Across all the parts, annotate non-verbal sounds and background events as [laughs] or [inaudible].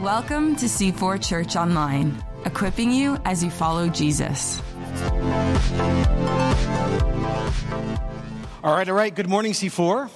Welcome to C4 Church Online, equipping you as you follow Jesus. All right, all right. Good morning, C4.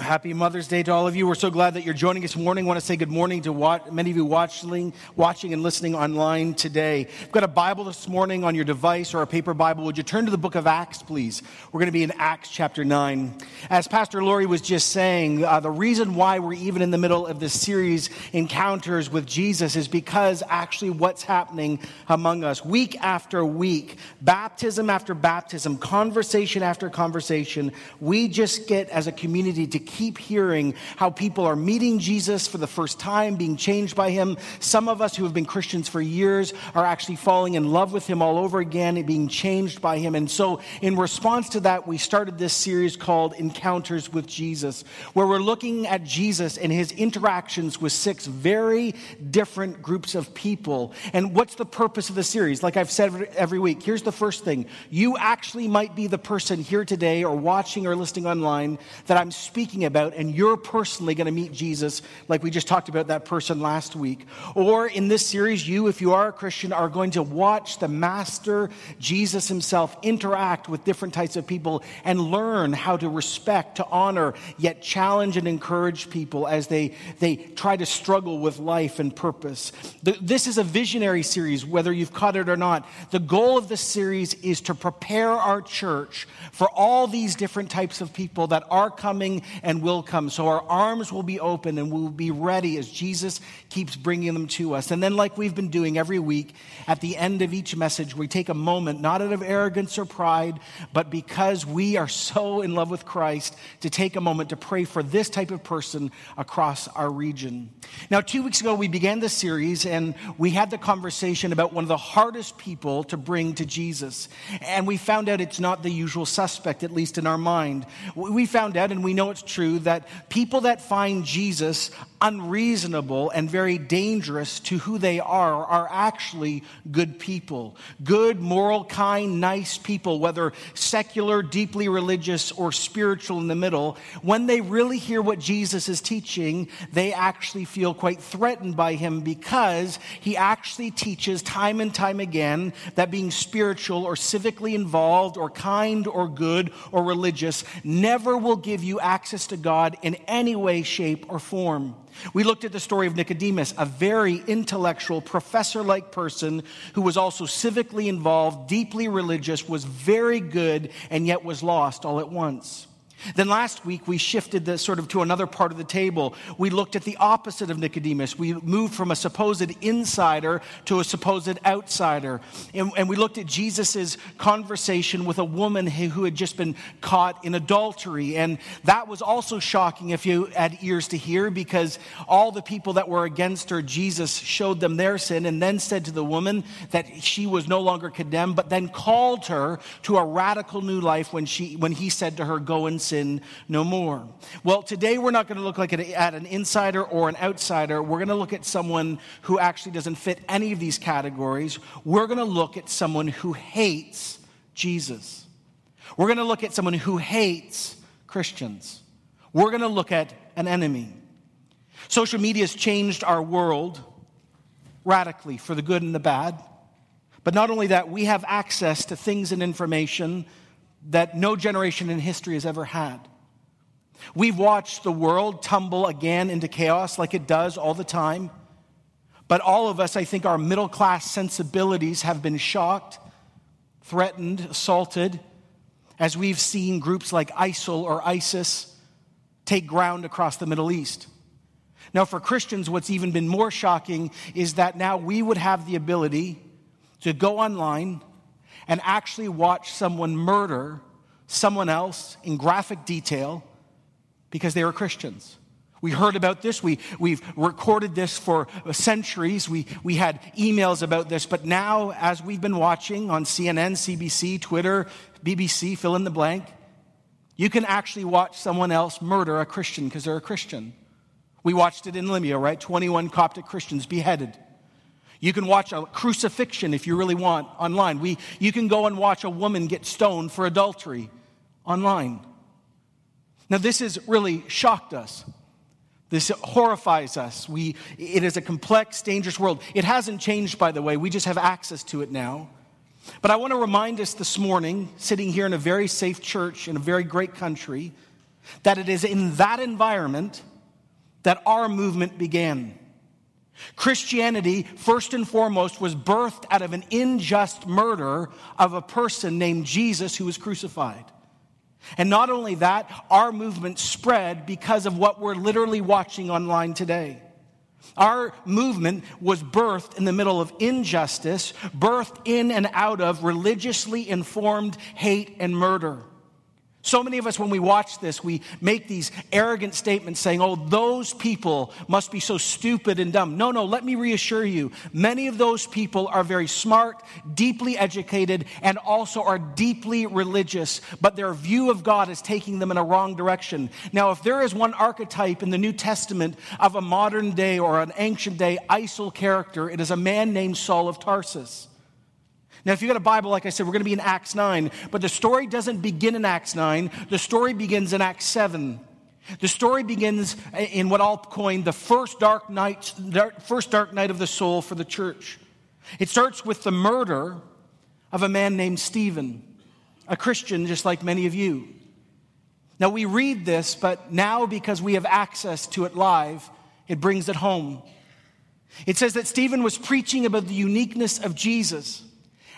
Happy Mother's Day to all of you. We're so glad that you're joining us morning. I want to say good morning to what, many of you watching, watching and listening online today. We've got a Bible this morning on your device or a paper Bible. Would you turn to the book of Acts, please? We're going to be in Acts chapter 9. As Pastor Laurie was just saying, uh, the reason why we're even in the middle of this series, Encounters with Jesus, is because actually what's happening among us week after week, baptism after baptism, conversation after conversation, we just get as a community to keep hearing how people are meeting Jesus for the first time, being changed by him. Some of us who have been Christians for years are actually falling in love with him all over again and being changed by him. And so, in response to that, we started this series called Encounters with Jesus, where we're looking at Jesus and his interactions with six very different groups of people. And what's the purpose of the series? Like I've said every week, here's the first thing you actually might be the person here today or watching or listening online that I'm speaking talking about, and you're personally going to meet Jesus, like we just talked about that person last week. Or in this series, you, if you are a Christian, are going to watch the Master, Jesus himself, interact with different types of people and learn how to respect, to honor, yet challenge and encourage people as they, they try to struggle with life and purpose. The, this is a visionary series, whether you've caught it or not. The goal of this series is to prepare our church for all these different types of people that are coming and will come. So our arms will be open and we'll be ready as Jesus keeps bringing them to us. And then, like we've been doing every week, at the end of each message, we take a moment, not out of arrogance or pride, but because we are so in love with Christ, to take a moment to pray for this type of person across our region. Now, two weeks ago, we began this series and we had the conversation about one of the hardest people to bring to Jesus. And we found out it's not the usual suspect, at least in our mind. We found out, and we know it's true that people that find Jesus unreasonable and very dangerous to who they are are actually good people. Good, moral, kind, nice people, whether secular, deeply religious, or spiritual in the middle. When they really hear what Jesus is teaching, they actually feel quite threatened by him because he actually teaches time and time again that being spiritual or civically involved or kind or good or religious never will give you access to God in any way, shape, or form. We looked at the story of Nicodemus, a very intellectual, professor like person who was also civically involved, deeply religious, was very good, and yet was lost all at once. Then last week we shifted this sort of to another part of the table. We looked at the opposite of Nicodemus. We moved from a supposed insider to a supposed outsider. And, and we looked at Jesus' conversation with a woman who had just been caught in adultery. And that was also shocking if you had ears to hear because all the people that were against her, Jesus showed them their sin and then said to the woman that she was no longer condemned, but then called her to a radical new life when, she, when he said to her, Go and sin no more. Well, today we're not going to look like at an insider or an outsider. We're going to look at someone who actually doesn't fit any of these categories. We're going to look at someone who hates Jesus. We're going to look at someone who hates Christians. We're going to look at an enemy. Social media has changed our world radically for the good and the bad. But not only that, we have access to things and information that no generation in history has ever had. We've watched the world tumble again into chaos like it does all the time. But all of us, I think, our middle class sensibilities have been shocked, threatened, assaulted, as we've seen groups like ISIL or ISIS take ground across the Middle East. Now, for Christians, what's even been more shocking is that now we would have the ability to go online and actually watch someone murder someone else in graphic detail because they were Christians. We heard about this. We, we've recorded this for centuries. We, we had emails about this. But now, as we've been watching on CNN, CBC, Twitter, BBC, fill in the blank, you can actually watch someone else murder a Christian because they're a Christian. We watched it in Libya, right? 21 Coptic Christians beheaded. You can watch a crucifixion if you really want online. We, you can go and watch a woman get stoned for adultery online. Now, this has really shocked us. This horrifies us. We, it is a complex, dangerous world. It hasn't changed, by the way. We just have access to it now. But I want to remind us this morning, sitting here in a very safe church in a very great country, that it is in that environment that our movement began. Christianity, first and foremost, was birthed out of an unjust murder of a person named Jesus who was crucified. And not only that, our movement spread because of what we're literally watching online today. Our movement was birthed in the middle of injustice, birthed in and out of religiously informed hate and murder. So many of us, when we watch this, we make these arrogant statements saying, oh, those people must be so stupid and dumb. No, no, let me reassure you. Many of those people are very smart, deeply educated, and also are deeply religious, but their view of God is taking them in a wrong direction. Now, if there is one archetype in the New Testament of a modern day or an ancient day ISIL character, it is a man named Saul of Tarsus. Now, if you've got a Bible, like I said, we're going to be in Acts 9, but the story doesn't begin in Acts 9. The story begins in Acts 7. The story begins in what I'll coin the first dark night, first dark night of the soul for the church. It starts with the murder of a man named Stephen, a Christian just like many of you. Now, we read this, but now because we have access to it live, it brings it home. It says that Stephen was preaching about the uniqueness of Jesus.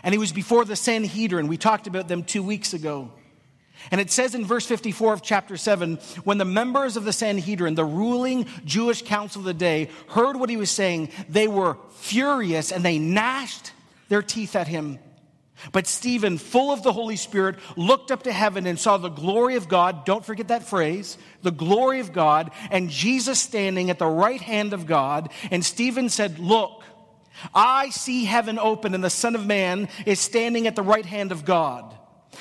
And he was before the Sanhedrin. We talked about them two weeks ago. And it says in verse 54 of chapter 7 when the members of the Sanhedrin, the ruling Jewish council of the day, heard what he was saying, they were furious and they gnashed their teeth at him. But Stephen, full of the Holy Spirit, looked up to heaven and saw the glory of God. Don't forget that phrase the glory of God, and Jesus standing at the right hand of God. And Stephen said, Look, I see heaven open, and the Son of Man is standing at the right hand of God.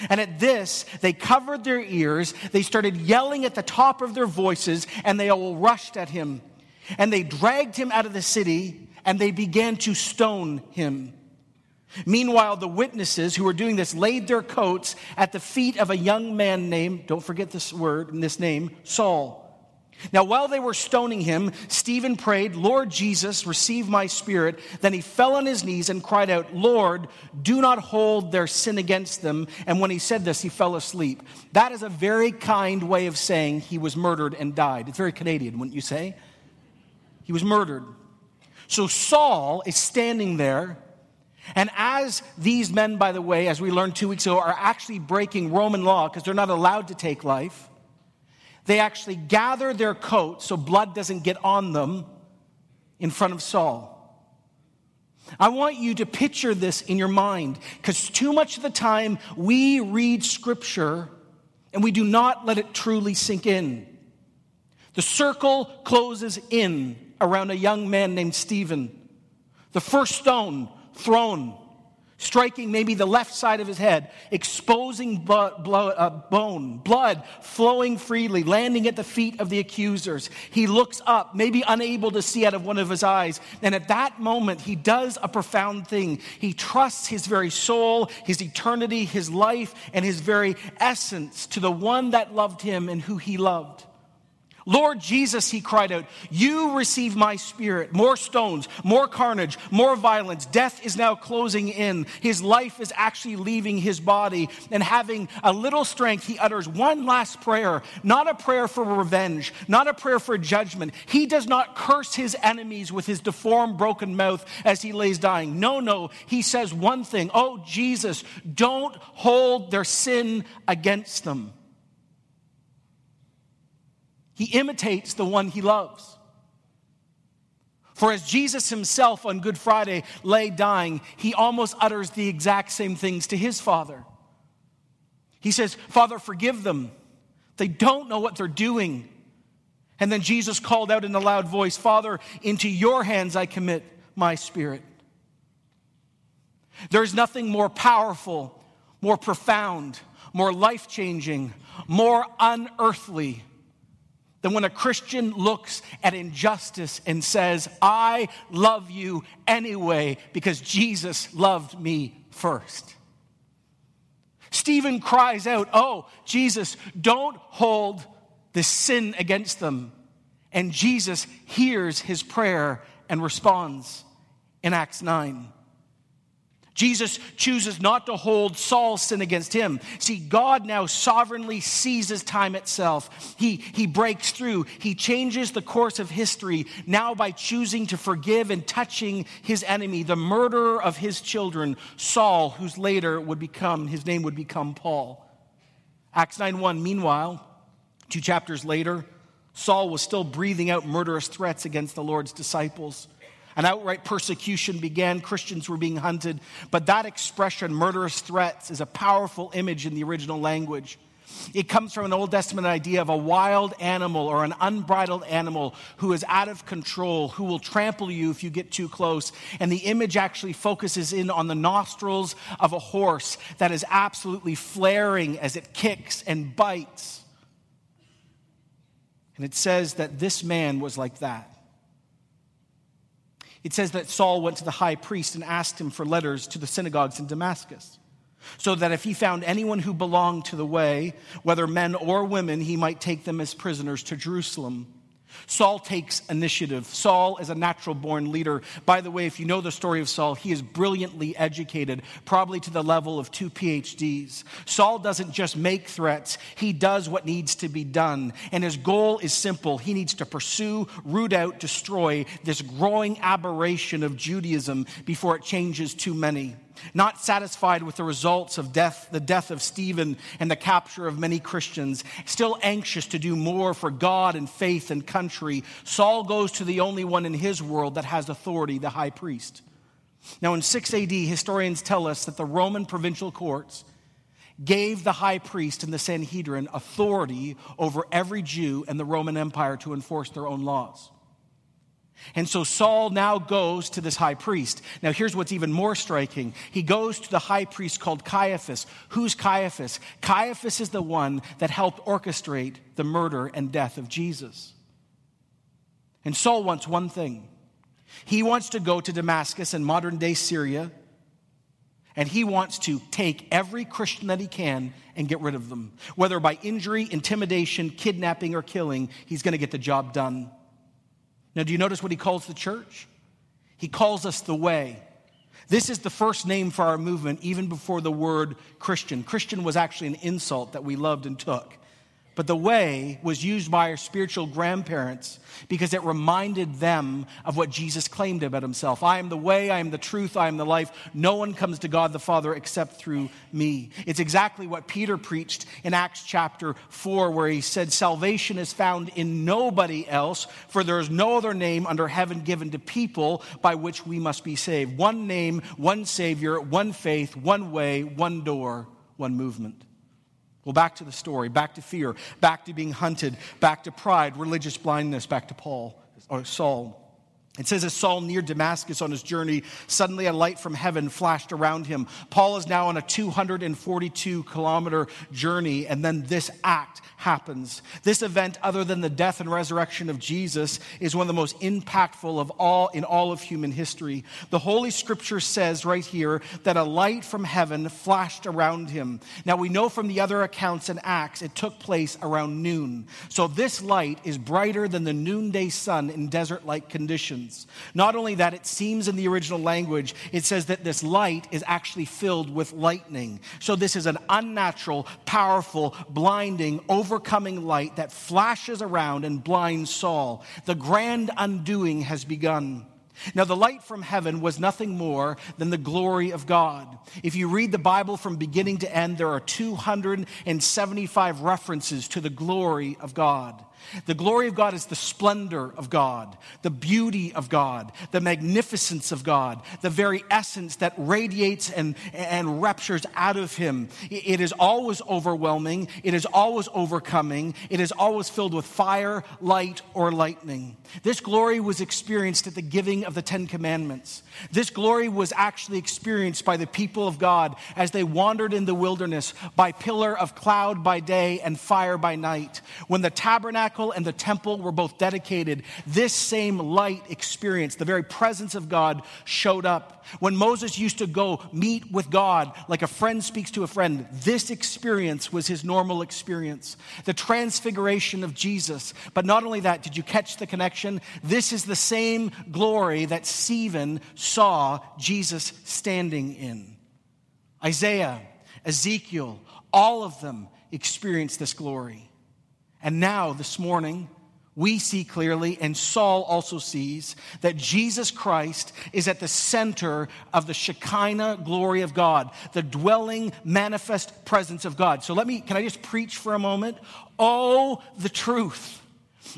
And at this, they covered their ears, they started yelling at the top of their voices, and they all rushed at him. And they dragged him out of the city, and they began to stone him. Meanwhile, the witnesses who were doing this laid their coats at the feet of a young man named, don't forget this word and this name, Saul. Now, while they were stoning him, Stephen prayed, Lord Jesus, receive my spirit. Then he fell on his knees and cried out, Lord, do not hold their sin against them. And when he said this, he fell asleep. That is a very kind way of saying he was murdered and died. It's very Canadian, wouldn't you say? He was murdered. So Saul is standing there. And as these men, by the way, as we learned two weeks ago, are actually breaking Roman law because they're not allowed to take life they actually gather their coats so blood doesn't get on them in front of Saul. I want you to picture this in your mind because too much of the time we read scripture and we do not let it truly sink in. The circle closes in around a young man named Stephen. The first stone thrown striking maybe the left side of his head, exposing uh, bone, blood flowing freely, landing at the feet of the accusers. He looks up, maybe unable to see out of one of his eyes. And at that moment, he does a profound thing. He trusts his very soul, his eternity, his life, and his very essence to the one that loved him and who he loved. Lord Jesus, he cried out, you receive my spirit. More stones, more carnage, more violence. Death is now closing in. His life is actually leaving his body. And having a little strength, he utters one last prayer, not a prayer for revenge, not a prayer for judgment. He does not curse his enemies with his deformed, broken mouth as he lays dying. No, no. He says one thing Oh, Jesus, don't hold their sin against them. He imitates the one he loves. For as Jesus himself on Good Friday lay dying, he almost utters the exact same things to his Father. He says, Father, forgive them. They don't know what they're doing. And then Jesus called out in a loud voice, Father, into your hands I commit my spirit. There's nothing more powerful, more profound, more life changing, more unearthly than when a Christian looks at injustice and says, I love you anyway because Jesus loved me first. Stephen cries out, Oh, Jesus, don't hold the sin against them. And Jesus hears his prayer and responds in Acts 9. Jesus chooses not to hold Saul's sin against him. See, God now sovereignly seizes time itself. He, he breaks through. He changes the course of history now by choosing to forgive and touching his enemy, the murderer of his children, Saul, whose later would become, his name would become Paul. Acts 9 1, meanwhile, two chapters later, Saul was still breathing out murderous threats against the Lord's disciples. An outright persecution began. Christians were being hunted. But that expression, murderous threats, is a powerful image in the original language. It comes from an Old Testament idea of a wild animal or an unbridled animal who is out of control, who will trample you if you get too close. And the image actually focuses in on the nostrils of a horse that is absolutely flaring as it kicks and bites. And it says that this man was like that. It says that Saul went to the high priest and asked him for letters to the synagogues in Damascus, so that if he found anyone who belonged to the way, whether men or women, he might take them as prisoners to Jerusalem. Saul takes initiative. Saul is a natural born leader. By the way, if you know the story of Saul, he is brilliantly educated, probably to the level of two PhDs. Saul doesn't just make threats, he does what needs to be done. And his goal is simple he needs to pursue, root out, destroy this growing aberration of Judaism before it changes too many. Not satisfied with the results of death, the death of Stephen and the capture of many Christians, still anxious to do more for God and faith and country, Saul goes to the only one in his world that has authority, the high priest. Now, in 6 AD, historians tell us that the Roman provincial courts gave the high priest and the Sanhedrin authority over every Jew in the Roman Empire to enforce their own laws. And so Saul now goes to this high priest. Now, here's what's even more striking. He goes to the high priest called Caiaphas. Who's Caiaphas? Caiaphas is the one that helped orchestrate the murder and death of Jesus. And Saul wants one thing he wants to go to Damascus in modern day Syria, and he wants to take every Christian that he can and get rid of them. Whether by injury, intimidation, kidnapping, or killing, he's going to get the job done. Now, do you notice what he calls the church? He calls us the way. This is the first name for our movement, even before the word Christian. Christian was actually an insult that we loved and took. But the way was used by our spiritual grandparents because it reminded them of what Jesus claimed about himself. I am the way, I am the truth, I am the life. No one comes to God the Father except through me. It's exactly what Peter preached in Acts chapter 4, where he said, Salvation is found in nobody else, for there is no other name under heaven given to people by which we must be saved. One name, one Savior, one faith, one way, one door, one movement. Well, back to the story, back to fear, back to being hunted, back to pride, religious blindness, back to Paul or Saul. It says, as Saul neared Damascus on his journey, suddenly a light from heaven flashed around him. Paul is now on a 242 kilometer journey, and then this act happens. This event, other than the death and resurrection of Jesus, is one of the most impactful of all in all of human history. The Holy Scripture says right here that a light from heaven flashed around him. Now we know from the other accounts and Acts it took place around noon. So this light is brighter than the noonday sun in desert like conditions. Not only that, it seems in the original language, it says that this light is actually filled with lightning. So this is an unnatural, powerful, blinding, overcoming light that flashes around and blinds Saul. The grand undoing has begun. Now, the light from heaven was nothing more than the glory of God. If you read the Bible from beginning to end, there are 275 references to the glory of God. The glory of God is the splendor of God, the beauty of God, the magnificence of God, the very essence that radiates and, and ruptures out of Him. It is always overwhelming, it is always overcoming, it is always filled with fire, light, or lightning. This glory was experienced at the giving of the Ten Commandments. This glory was actually experienced by the people of God as they wandered in the wilderness by pillar of cloud by day and fire by night. When the tabernacle and the temple were both dedicated, this same light experience, the very presence of God, showed up. When Moses used to go meet with God like a friend speaks to a friend, this experience was his normal experience. The transfiguration of Jesus. But not only that, did you catch the connection? This is the same glory that Stephen saw Jesus standing in. Isaiah, Ezekiel, all of them experienced this glory. And now, this morning, we see clearly, and Saul also sees, that Jesus Christ is at the center of the Shekinah glory of God, the dwelling, manifest presence of God. So let me, can I just preach for a moment? Oh, the truth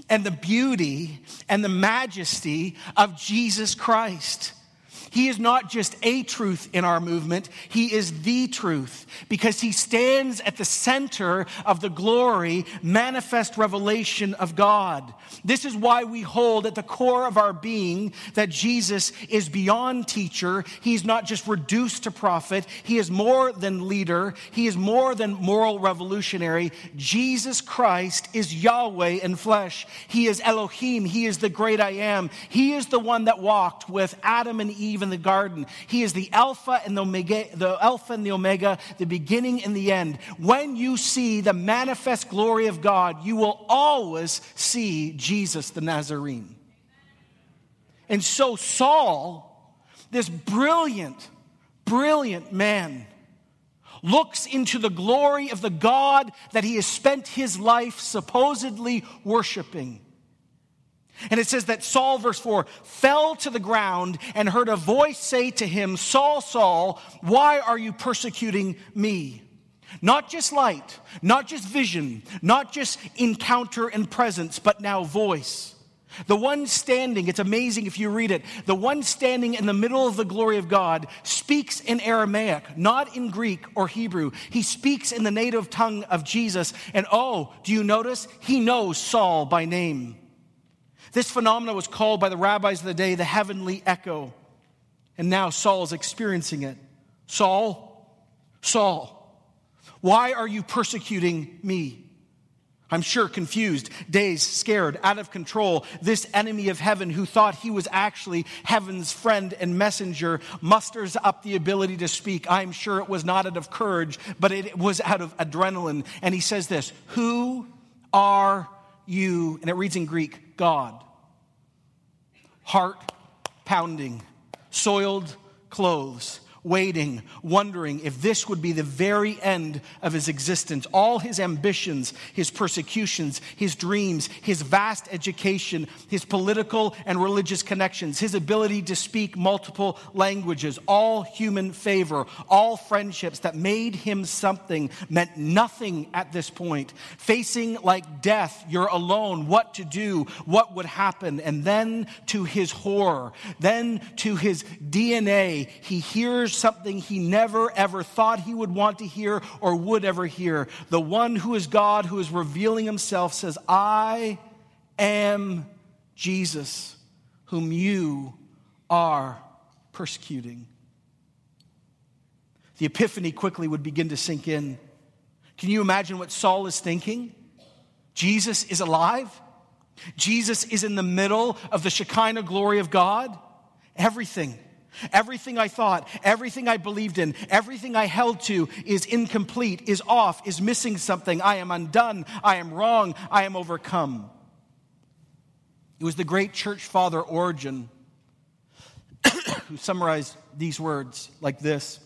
and the beauty and the majesty of Jesus Christ. He is not just a truth in our movement, He is the truth because He stands at the center of the glory, manifest revelation of God. This is why we hold at the core of our being that Jesus is beyond teacher. He's not just reduced to prophet, He is more than leader, He is more than moral revolutionary. Jesus Christ is Yahweh in flesh. He is Elohim. He is the great I am. He is the one that walked with Adam and Eve in the garden. He is the Alpha and the Omega, the Alpha and the Omega, the beginning and the end. When you see the manifest glory of God, you will always see Jesus the Nazarene. And so Saul, this brilliant, brilliant man, looks into the glory of the God that he has spent his life supposedly worshiping. And it says that Saul, verse 4, fell to the ground and heard a voice say to him, Saul, Saul, why are you persecuting me? Not just light, not just vision, not just encounter and presence, but now voice. The one standing, it's amazing if you read it, the one standing in the middle of the glory of God speaks in Aramaic, not in Greek or Hebrew. He speaks in the native tongue of Jesus. And oh, do you notice? He knows Saul by name. This phenomenon was called by the rabbis of the day the heavenly echo. And now Saul is experiencing it. Saul, Saul, why are you persecuting me? I'm sure confused, dazed, scared, out of control. This enemy of heaven who thought he was actually heaven's friend and messenger musters up the ability to speak. I'm sure it was not out of courage, but it was out of adrenaline. And he says this Who are you? And it reads in Greek, God. Heart pounding, soiled clothes, waiting, wondering if this would be the very end of his existence. All his ambitions, his persecutions, his dreams, his vast education, his political and religious connections, his ability to speak multiple languages, all human favor, all friendships that made him something meant nothing at this point. Facing like death, you're alone, what to do, what would happen. And then to his horror, then to his DNA, he hears something he never ever thought he would want to hear or would ever hear. The one who is God, who is revealing himself, says, I am Jesus, whom you are persecuting. The epiphany quickly would begin to sink in. Can you imagine what Saul is thinking? Jesus is alive. Jesus is in the middle of the Shekinah glory of God. Everything Everything I thought, everything I believed in, everything I held to is incomplete, is off, is missing something. I am undone. I am wrong. I am overcome. It was the great church father Origen [coughs] who summarized these words like this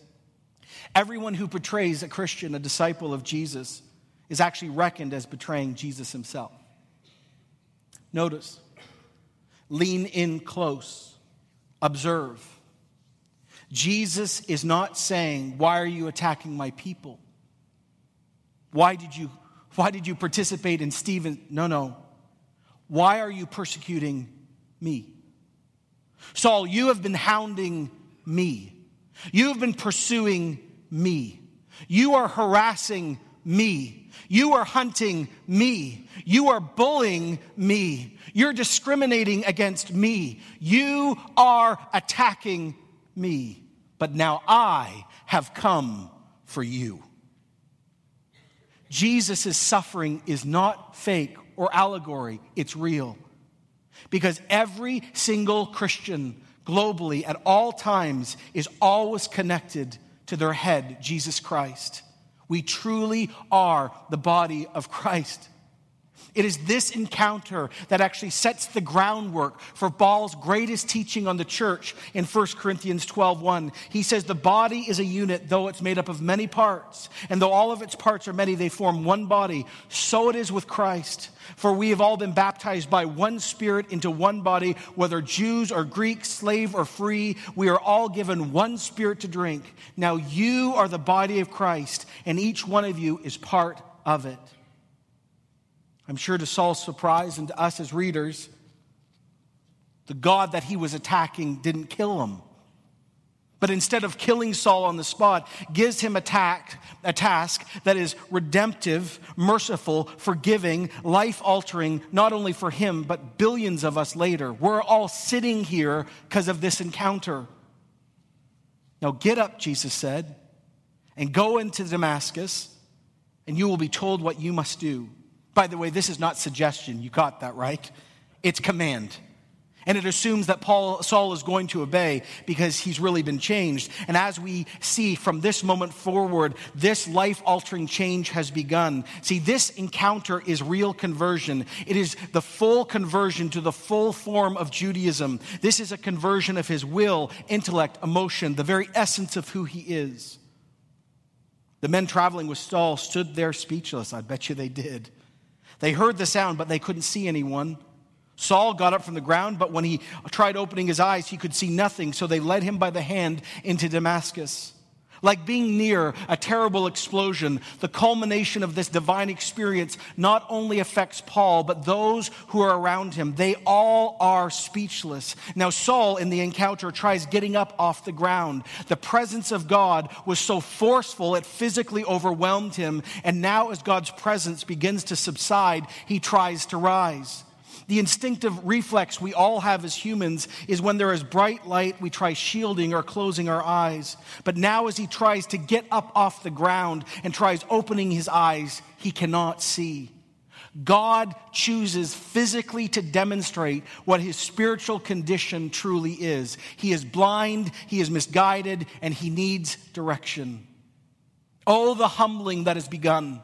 Everyone who betrays a Christian, a disciple of Jesus, is actually reckoned as betraying Jesus himself. Notice, lean in close, observe Jesus is not saying, Why are you attacking my people? Why did you, why did you participate in Stephen? No, no. Why are you persecuting me? Saul, you have been hounding me. You have been pursuing me. You are harassing me. You are hunting me. You are bullying me. You're discriminating against me. You are attacking me. But now I have come for you. Jesus' suffering is not fake or allegory, it's real. Because every single Christian globally at all times is always connected to their head, Jesus Christ. We truly are the body of Christ. It is this encounter that actually sets the groundwork for Paul's greatest teaching on the church in 1 Corinthians 12:1. He says the body is a unit though it's made up of many parts, and though all of its parts are many they form one body. So it is with Christ. For we have all been baptized by one spirit into one body, whether Jews or Greeks, slave or free, we are all given one spirit to drink. Now you are the body of Christ, and each one of you is part of it. I'm sure to Saul's surprise and to us as readers, the God that he was attacking didn't kill him. But instead of killing Saul on the spot, gives him a, tack, a task that is redemptive, merciful, forgiving, life altering, not only for him, but billions of us later. We're all sitting here because of this encounter. Now get up, Jesus said, and go into Damascus, and you will be told what you must do. By the way, this is not suggestion. You got that right? It's command. And it assumes that Paul, Saul is going to obey because he's really been changed. And as we see from this moment forward, this life altering change has begun. See, this encounter is real conversion. It is the full conversion to the full form of Judaism. This is a conversion of his will, intellect, emotion, the very essence of who he is. The men traveling with Saul stood there speechless. I bet you they did. They heard the sound, but they couldn't see anyone. Saul got up from the ground, but when he tried opening his eyes, he could see nothing. So they led him by the hand into Damascus. Like being near a terrible explosion, the culmination of this divine experience not only affects Paul, but those who are around him. They all are speechless. Now, Saul in the encounter tries getting up off the ground. The presence of God was so forceful, it physically overwhelmed him. And now, as God's presence begins to subside, he tries to rise. The instinctive reflex we all have as humans is when there is bright light, we try shielding or closing our eyes. But now, as he tries to get up off the ground and tries opening his eyes, he cannot see. God chooses physically to demonstrate what his spiritual condition truly is. He is blind, he is misguided, and he needs direction. Oh, the humbling that has begun.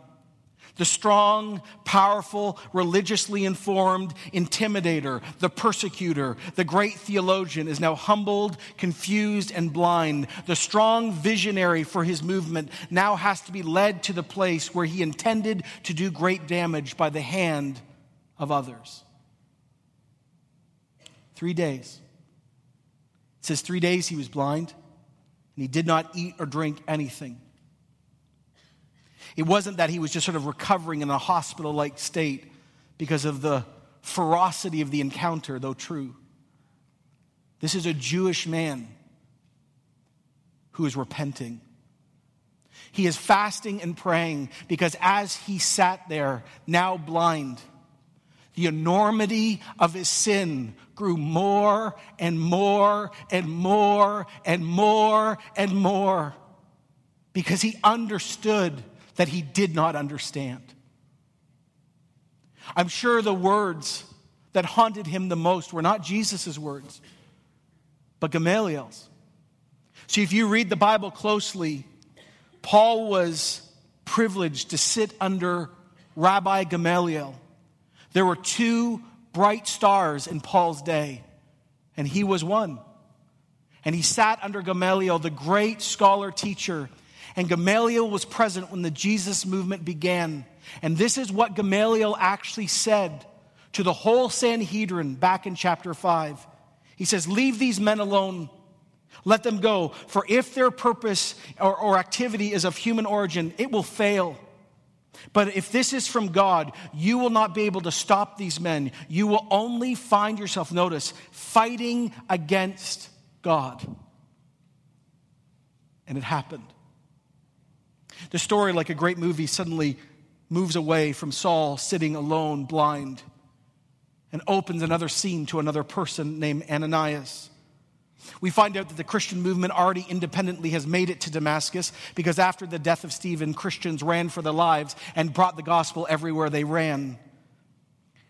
The strong, powerful, religiously informed intimidator, the persecutor, the great theologian is now humbled, confused, and blind. The strong visionary for his movement now has to be led to the place where he intended to do great damage by the hand of others. Three days. It says three days he was blind, and he did not eat or drink anything. It wasn't that he was just sort of recovering in a hospital like state because of the ferocity of the encounter, though true. This is a Jewish man who is repenting. He is fasting and praying because as he sat there, now blind, the enormity of his sin grew more and more and more and more and more because he understood that he did not understand. I'm sure the words that haunted him the most were not Jesus' words, but Gamaliel's. See, if you read the Bible closely, Paul was privileged to sit under Rabbi Gamaliel. There were two bright stars in Paul's day, and he was one. And he sat under Gamaliel, the great scholar teacher and Gamaliel was present when the Jesus movement began. And this is what Gamaliel actually said to the whole Sanhedrin back in chapter 5. He says, Leave these men alone. Let them go. For if their purpose or, or activity is of human origin, it will fail. But if this is from God, you will not be able to stop these men. You will only find yourself, notice, fighting against God. And it happened. The story, like a great movie, suddenly moves away from Saul sitting alone, blind, and opens another scene to another person named Ananias. We find out that the Christian movement already independently has made it to Damascus because after the death of Stephen, Christians ran for their lives and brought the gospel everywhere they ran.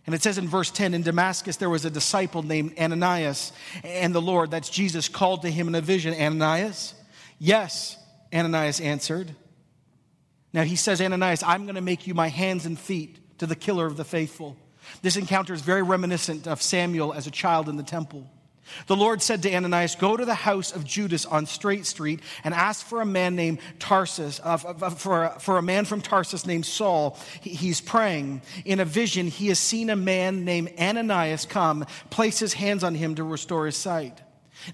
And it says in verse 10 in Damascus, there was a disciple named Ananias, and the Lord, that's Jesus, called to him in a vision Ananias? Yes, Ananias answered. Now he says, Ananias, I'm going to make you my hands and feet to the killer of the faithful. This encounter is very reminiscent of Samuel as a child in the temple. The Lord said to Ananias, Go to the house of Judas on Straight Street and ask for a man named Tarsus, uh, for, for a man from Tarsus named Saul. He's praying. In a vision, he has seen a man named Ananias come, place his hands on him to restore his sight.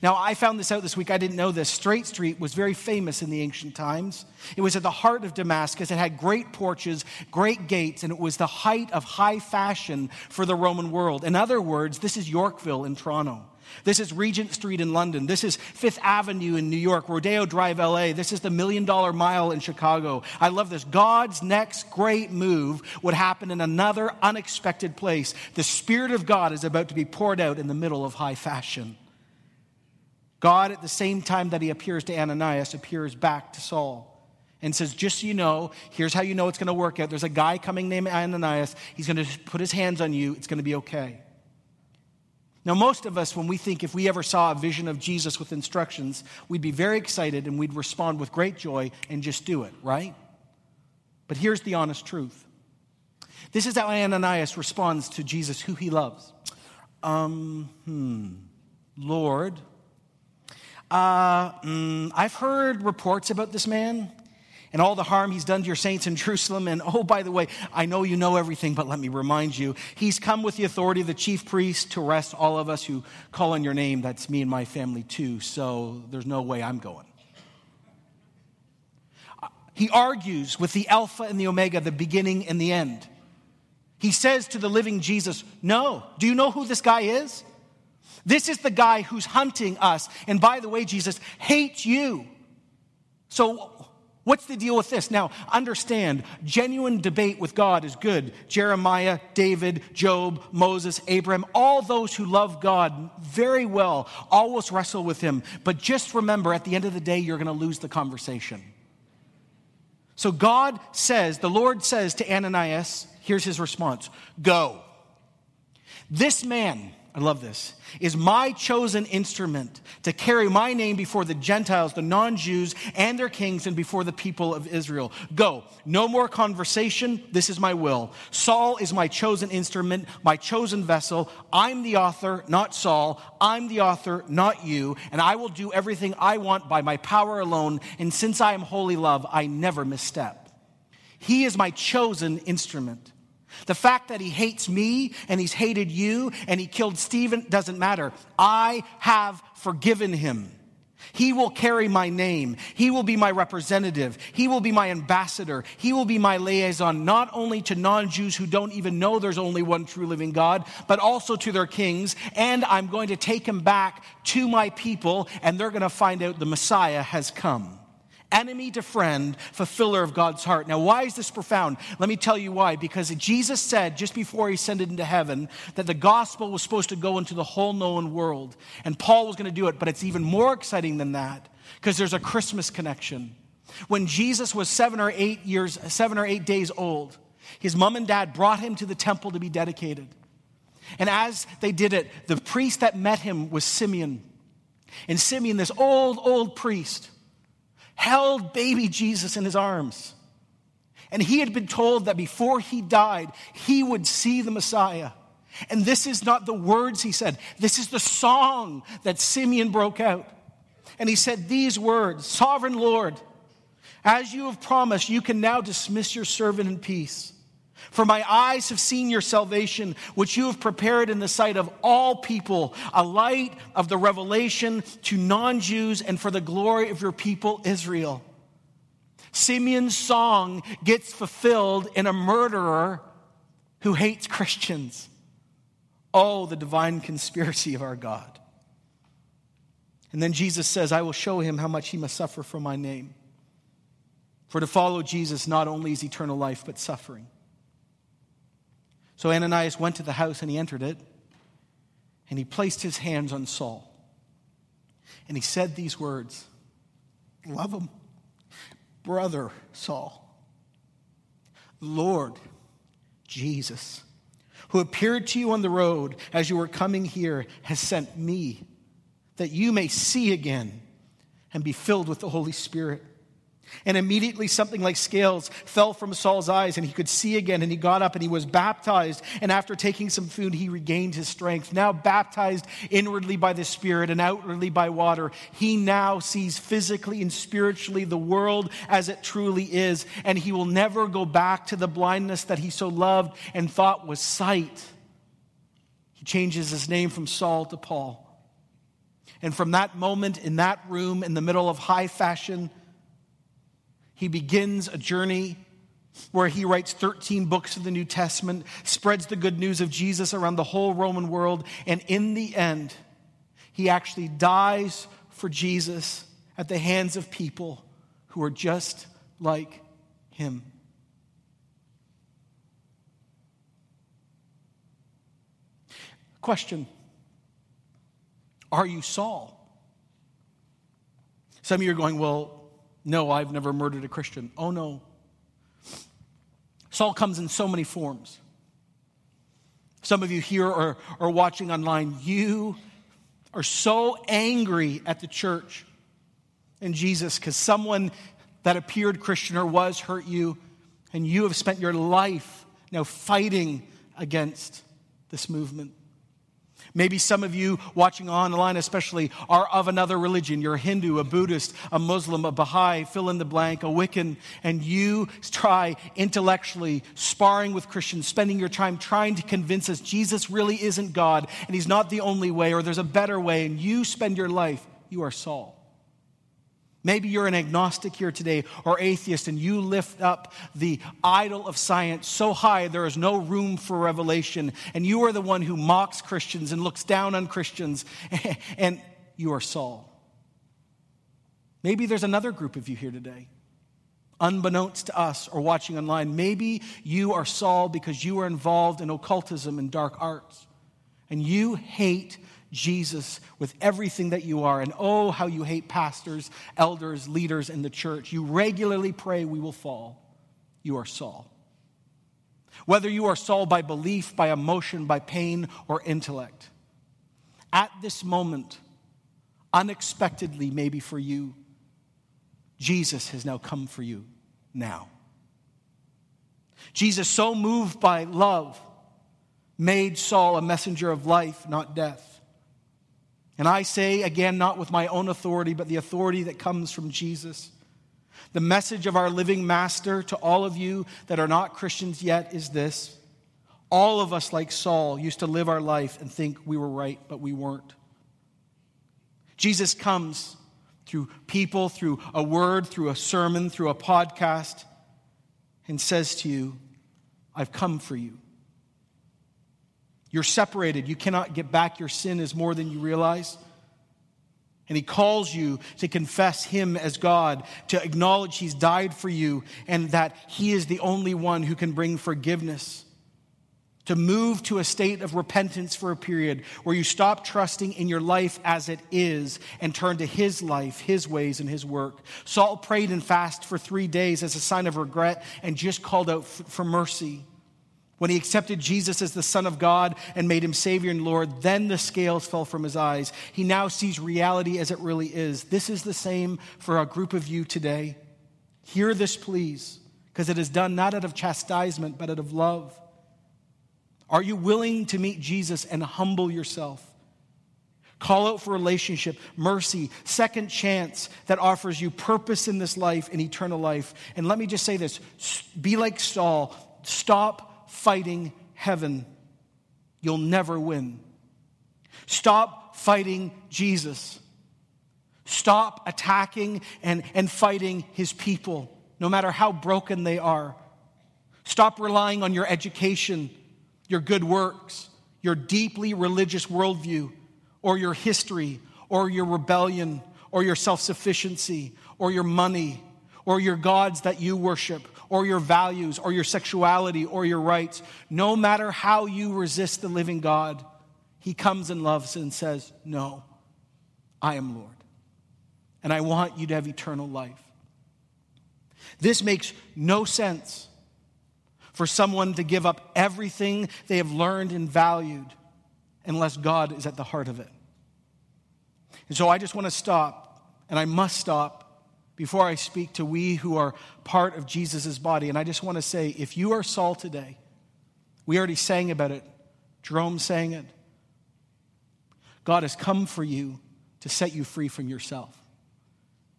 Now, I found this out this week. I didn't know this. Straight Street was very famous in the ancient times. It was at the heart of Damascus. It had great porches, great gates, and it was the height of high fashion for the Roman world. In other words, this is Yorkville in Toronto. This is Regent Street in London. This is Fifth Avenue in New York, Rodeo Drive, LA. This is the Million Dollar Mile in Chicago. I love this. God's next great move would happen in another unexpected place. The Spirit of God is about to be poured out in the middle of high fashion. God, at the same time that he appears to Ananias, appears back to Saul and says, Just so you know, here's how you know it's going to work out. There's a guy coming named Ananias. He's going to put his hands on you. It's going to be okay. Now, most of us, when we think if we ever saw a vision of Jesus with instructions, we'd be very excited and we'd respond with great joy and just do it, right? But here's the honest truth this is how Ananias responds to Jesus, who he loves. Um, hmm, Lord, uh, mm, I've heard reports about this man and all the harm he's done to your saints in Jerusalem. And oh, by the way, I know you know everything, but let me remind you, he's come with the authority of the chief priest to arrest all of us who call on your name. That's me and my family too. So there's no way I'm going. He argues with the Alpha and the Omega, the beginning and the end. He says to the living Jesus, No. Do you know who this guy is? This is the guy who's hunting us. And by the way, Jesus hates you. So What's the deal with this? Now, understand, genuine debate with God is good. Jeremiah, David, Job, Moses, Abraham, all those who love God very well always wrestle with him. But just remember, at the end of the day, you're going to lose the conversation. So God says, the Lord says to Ananias, here's his response Go. This man, I love this, is my chosen instrument to carry my name before the Gentiles, the non Jews, and their kings, and before the people of Israel. Go. No more conversation. This is my will. Saul is my chosen instrument, my chosen vessel. I'm the author, not Saul. I'm the author, not you. And I will do everything I want by my power alone. And since I am holy love, I never misstep. He is my chosen instrument. The fact that he hates me and he's hated you and he killed Stephen doesn't matter. I have forgiven him. He will carry my name. He will be my representative. He will be my ambassador. He will be my liaison, not only to non Jews who don't even know there's only one true living God, but also to their kings. And I'm going to take him back to my people, and they're going to find out the Messiah has come enemy to friend, fulfiller of God's heart. Now, why is this profound? Let me tell you why. Because Jesus said just before he ascended into heaven that the gospel was supposed to go into the whole known world. And Paul was going to do it, but it's even more exciting than that because there's a Christmas connection. When Jesus was seven or eight years, seven or eight days old, his mom and dad brought him to the temple to be dedicated. And as they did it, the priest that met him was Simeon. And Simeon, this old, old priest, held baby Jesus in his arms. And he had been told that before he died, he would see the Messiah. And this is not the words he said, this is the song that Simeon broke out. And he said these words Sovereign Lord, as you have promised, you can now dismiss your servant in peace. For my eyes have seen your salvation, which you have prepared in the sight of all people, a light of the revelation to non Jews and for the glory of your people Israel. Simeon's song gets fulfilled in a murderer who hates Christians. Oh, the divine conspiracy of our God. And then Jesus says, I will show him how much he must suffer for my name. For to follow Jesus not only is eternal life, but suffering. So Ananias went to the house and he entered it, and he placed his hands on Saul. And he said these words Love him, brother Saul. Lord Jesus, who appeared to you on the road as you were coming here, has sent me that you may see again and be filled with the Holy Spirit. And immediately something like scales fell from Saul's eyes, and he could see again, and he got up and he was baptized. And after taking some food, he regained his strength. Now baptized inwardly by the Spirit and outwardly by water, he now sees physically and spiritually the world as it truly is, and he will never go back to the blindness that he so loved and thought was sight. He changes his name from Saul to Paul. And from that moment in that room in the middle of high fashion, he begins a journey where he writes 13 books of the New Testament, spreads the good news of Jesus around the whole Roman world, and in the end, he actually dies for Jesus at the hands of people who are just like him. Question Are you Saul? Some of you are going, Well, no, I've never murdered a Christian. Oh, no. Saul comes in so many forms. Some of you here are, are watching online. You are so angry at the church and Jesus because someone that appeared Christian or was hurt you, and you have spent your life now fighting against this movement. Maybe some of you watching online, especially, are of another religion. You're a Hindu, a Buddhist, a Muslim, a Baha'i, fill in the blank, a Wiccan, and you try intellectually sparring with Christians, spending your time trying to convince us Jesus really isn't God and He's not the only way or there's a better way, and you spend your life, you are Saul. Maybe you're an agnostic here today or atheist and you lift up the idol of science so high there is no room for revelation. And you are the one who mocks Christians and looks down on Christians. [laughs] and you are Saul. Maybe there's another group of you here today, unbeknownst to us or watching online. Maybe you are Saul because you are involved in occultism and dark arts. And you hate Jesus with everything that you are. And oh, how you hate pastors, elders, leaders in the church. You regularly pray, we will fall. You are Saul. Whether you are Saul by belief, by emotion, by pain, or intellect, at this moment, unexpectedly, maybe for you, Jesus has now come for you now. Jesus, so moved by love, made Saul a messenger of life, not death. And I say again, not with my own authority, but the authority that comes from Jesus. The message of our living master to all of you that are not Christians yet is this. All of us, like Saul, used to live our life and think we were right, but we weren't. Jesus comes through people, through a word, through a sermon, through a podcast, and says to you, I've come for you. You're separated. You cannot get back. Your sin is more than you realize. And he calls you to confess him as God, to acknowledge he's died for you, and that he is the only one who can bring forgiveness. To move to a state of repentance for a period where you stop trusting in your life as it is and turn to his life, his ways, and his work. Saul prayed and fasted for three days as a sign of regret and just called out for mercy. When he accepted Jesus as the Son of God and made him Savior and Lord, then the scales fell from his eyes. He now sees reality as it really is. This is the same for a group of you today. Hear this, please, because it is done not out of chastisement, but out of love. Are you willing to meet Jesus and humble yourself? Call out for relationship, mercy, second chance that offers you purpose in this life and eternal life. And let me just say this be like Saul. Stop fighting heaven. You'll never win. Stop fighting Jesus. Stop attacking and, and fighting his people, no matter how broken they are. Stop relying on your education, your good works, your deeply religious worldview, or your history, or your rebellion, or your self sufficiency, or your money, or your gods that you worship or your values or your sexuality or your rights, no matter how you resist the living God, He comes and loves and says, No, I am Lord. And I want you to have eternal life. This makes no sense for someone to give up everything they have learned and valued unless God is at the heart of it. And so I just want to stop, and I must stop before I speak to we who are part of Jesus' body. And I just want to say if you are Saul today, we already sang about it, Jerome sang it. God has come for you to set you free from yourself,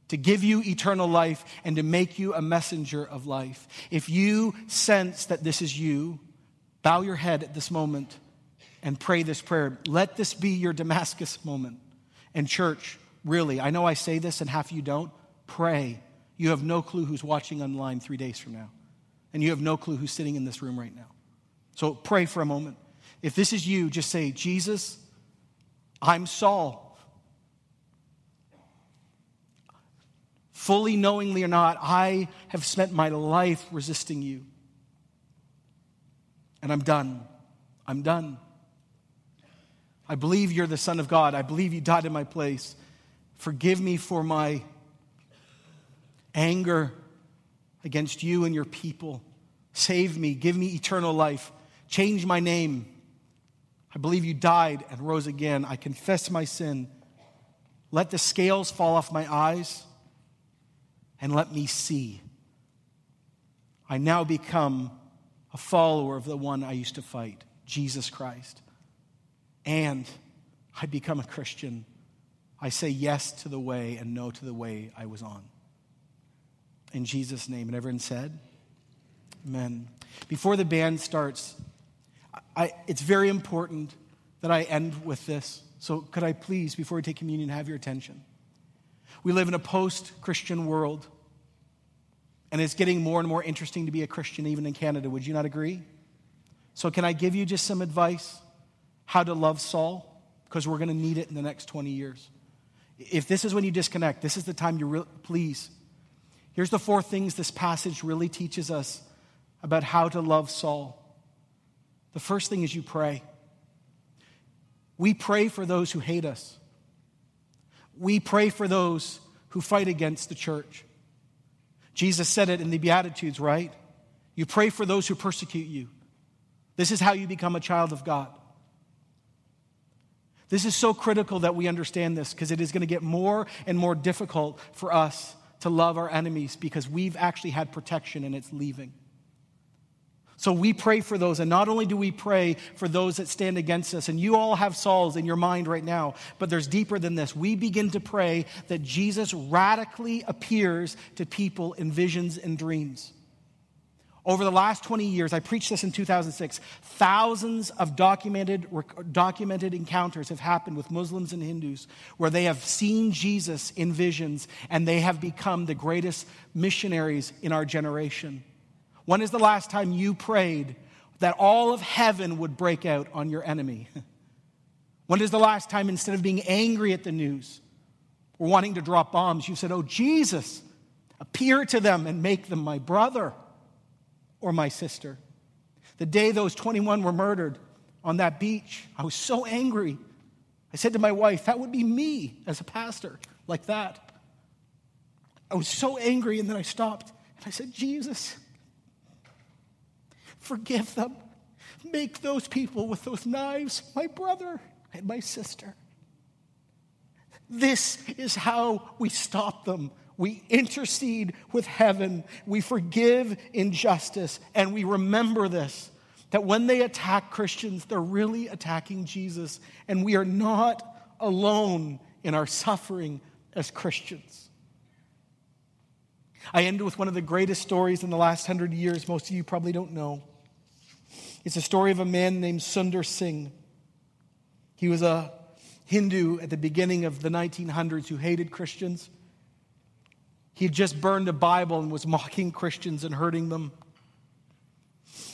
to give you eternal life, and to make you a messenger of life. If you sense that this is you, bow your head at this moment and pray this prayer. Let this be your Damascus moment. And, church, really, I know I say this and half you don't. Pray. You have no clue who's watching online three days from now. And you have no clue who's sitting in this room right now. So pray for a moment. If this is you, just say, Jesus, I'm Saul. Fully knowingly or not, I have spent my life resisting you. And I'm done. I'm done. I believe you're the Son of God. I believe you died in my place. Forgive me for my anger against you and your people. Save me, give me eternal life, change my name. I believe you died and rose again. I confess my sin. Let the scales fall off my eyes and let me see. I now become a follower of the one I used to fight, Jesus Christ. And I become a Christian. I say yes to the way and no to the way I was on in Jesus' name. And everyone said, Amen. Before the band starts, I, it's very important that I end with this. So, could I please, before we take communion, have your attention? We live in a post Christian world, and it's getting more and more interesting to be a Christian, even in Canada. Would you not agree? So, can I give you just some advice how to love Saul? Because we're going to need it in the next 20 years. If this is when you disconnect, this is the time you re- please Here's the four things this passage really teaches us about how to love Saul. The first thing is you pray. We pray for those who hate us. We pray for those who fight against the church. Jesus said it in the Beatitudes, right? You pray for those who persecute you. This is how you become a child of God. This is so critical that we understand this because it is going to get more and more difficult for us to love our enemies because we've actually had protection and it's leaving. So we pray for those, and not only do we pray for those that stand against us, and you all have Sauls in your mind right now, but there's deeper than this. We begin to pray that Jesus radically appears to people in visions and dreams. Over the last 20 years, I preached this in 2006, thousands of documented, documented encounters have happened with Muslims and Hindus where they have seen Jesus in visions and they have become the greatest missionaries in our generation. When is the last time you prayed that all of heaven would break out on your enemy? [laughs] When is the last time, instead of being angry at the news or wanting to drop bombs, you said, Oh, Jesus, appear to them and make them my brother? Or my sister. The day those 21 were murdered on that beach, I was so angry. I said to my wife, that would be me as a pastor, like that. I was so angry, and then I stopped and I said, Jesus, forgive them. Make those people with those knives my brother and my sister. This is how we stop them we intercede with heaven, we forgive injustice, and we remember this that when they attack Christians, they're really attacking Jesus, and we are not alone in our suffering as Christians. I end with one of the greatest stories in the last hundred years, most of you probably don't know. It's a story of a man named Sundar Singh. He was a Hindu at the beginning of the 1900s who hated Christians. He had just burned a Bible and was mocking Christians and hurting them.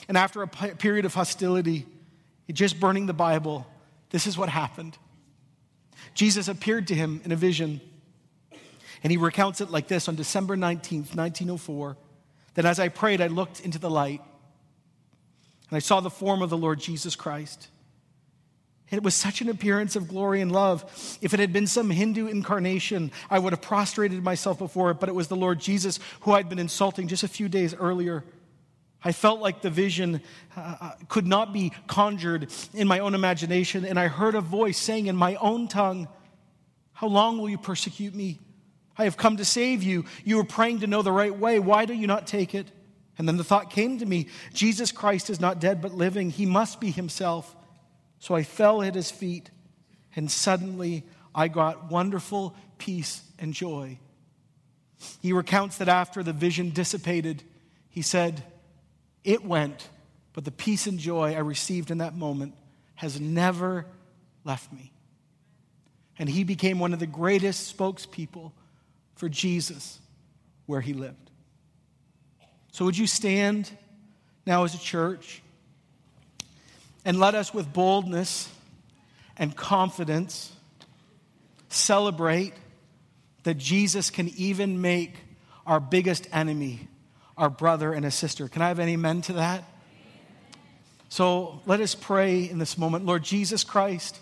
And after a period of hostility, just burning the Bible, this is what happened. Jesus appeared to him in a vision. And he recounts it like this on December 19th, 1904. Then as I prayed, I looked into the light and I saw the form of the Lord Jesus Christ. It was such an appearance of glory and love. If it had been some Hindu incarnation, I would have prostrated myself before it, but it was the Lord Jesus who I'd been insulting just a few days earlier. I felt like the vision uh, uh, could not be conjured in my own imagination, and I heard a voice saying in my own tongue, How long will you persecute me? I have come to save you. You are praying to know the right way. Why do you not take it? And then the thought came to me Jesus Christ is not dead, but living. He must be himself. So I fell at his feet, and suddenly I got wonderful peace and joy. He recounts that after the vision dissipated, he said, It went, but the peace and joy I received in that moment has never left me. And he became one of the greatest spokespeople for Jesus where he lived. So, would you stand now as a church? And let us, with boldness and confidence, celebrate that Jesus can even make our biggest enemy our brother and a sister. Can I have any amen to that? So let us pray in this moment. Lord Jesus Christ,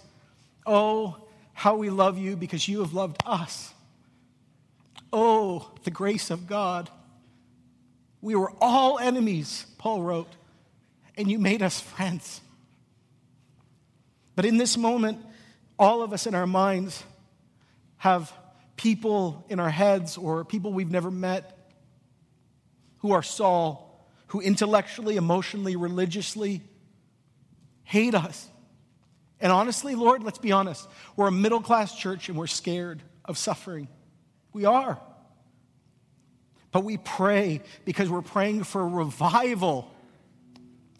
oh, how we love you because you have loved us. Oh, the grace of God. We were all enemies, Paul wrote, and you made us friends. But in this moment, all of us in our minds have people in our heads or people we've never met who are Saul, who intellectually, emotionally, religiously hate us. And honestly, Lord, let's be honest. We're a middle class church and we're scared of suffering. We are. But we pray because we're praying for revival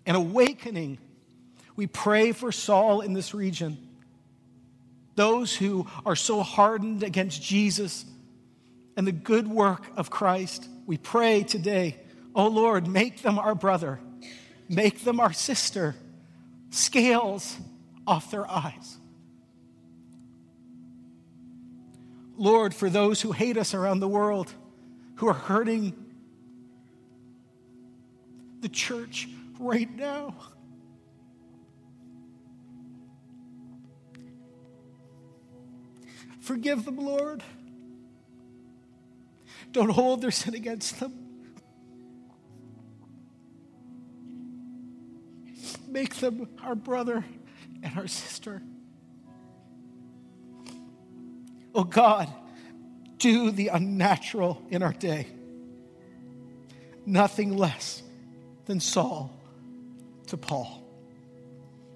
and awakening we pray for Saul in this region. Those who are so hardened against Jesus and the good work of Christ. We pray today, oh Lord, make them our brother, make them our sister, scales off their eyes. Lord, for those who hate us around the world, who are hurting the church right now. Forgive them, Lord. Don't hold their sin against them. Make them our brother and our sister. Oh God, do the unnatural in our day. Nothing less than Saul to Paul.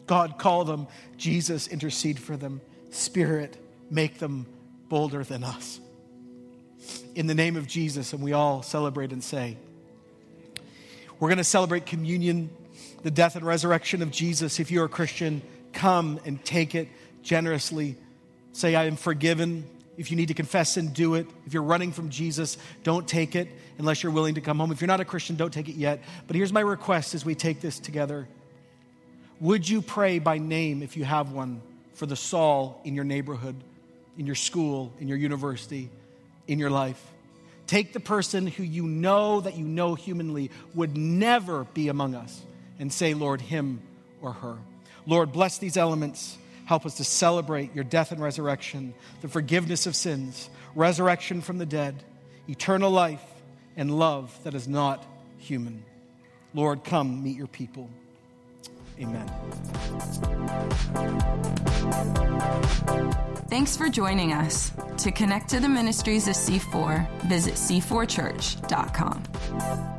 God, call them. Jesus, intercede for them. Spirit, make them bolder than us. In the name of Jesus, and we all celebrate and say, we're going to celebrate communion, the death and resurrection of Jesus. If you're a Christian, come and take it generously. Say, I am forgiven. If you need to confess and do it. If you're running from Jesus, don't take it unless you're willing to come home. If you're not a Christian, don't take it yet. But here's my request as we take this together Would you pray by name, if you have one, for the Saul in your neighborhood? In your school, in your university, in your life. Take the person who you know that you know humanly would never be among us and say, Lord, him or her. Lord, bless these elements. Help us to celebrate your death and resurrection, the forgiveness of sins, resurrection from the dead, eternal life, and love that is not human. Lord, come meet your people. Amen. Thanks for joining us. To connect to the ministries of C4, visit c4church.com.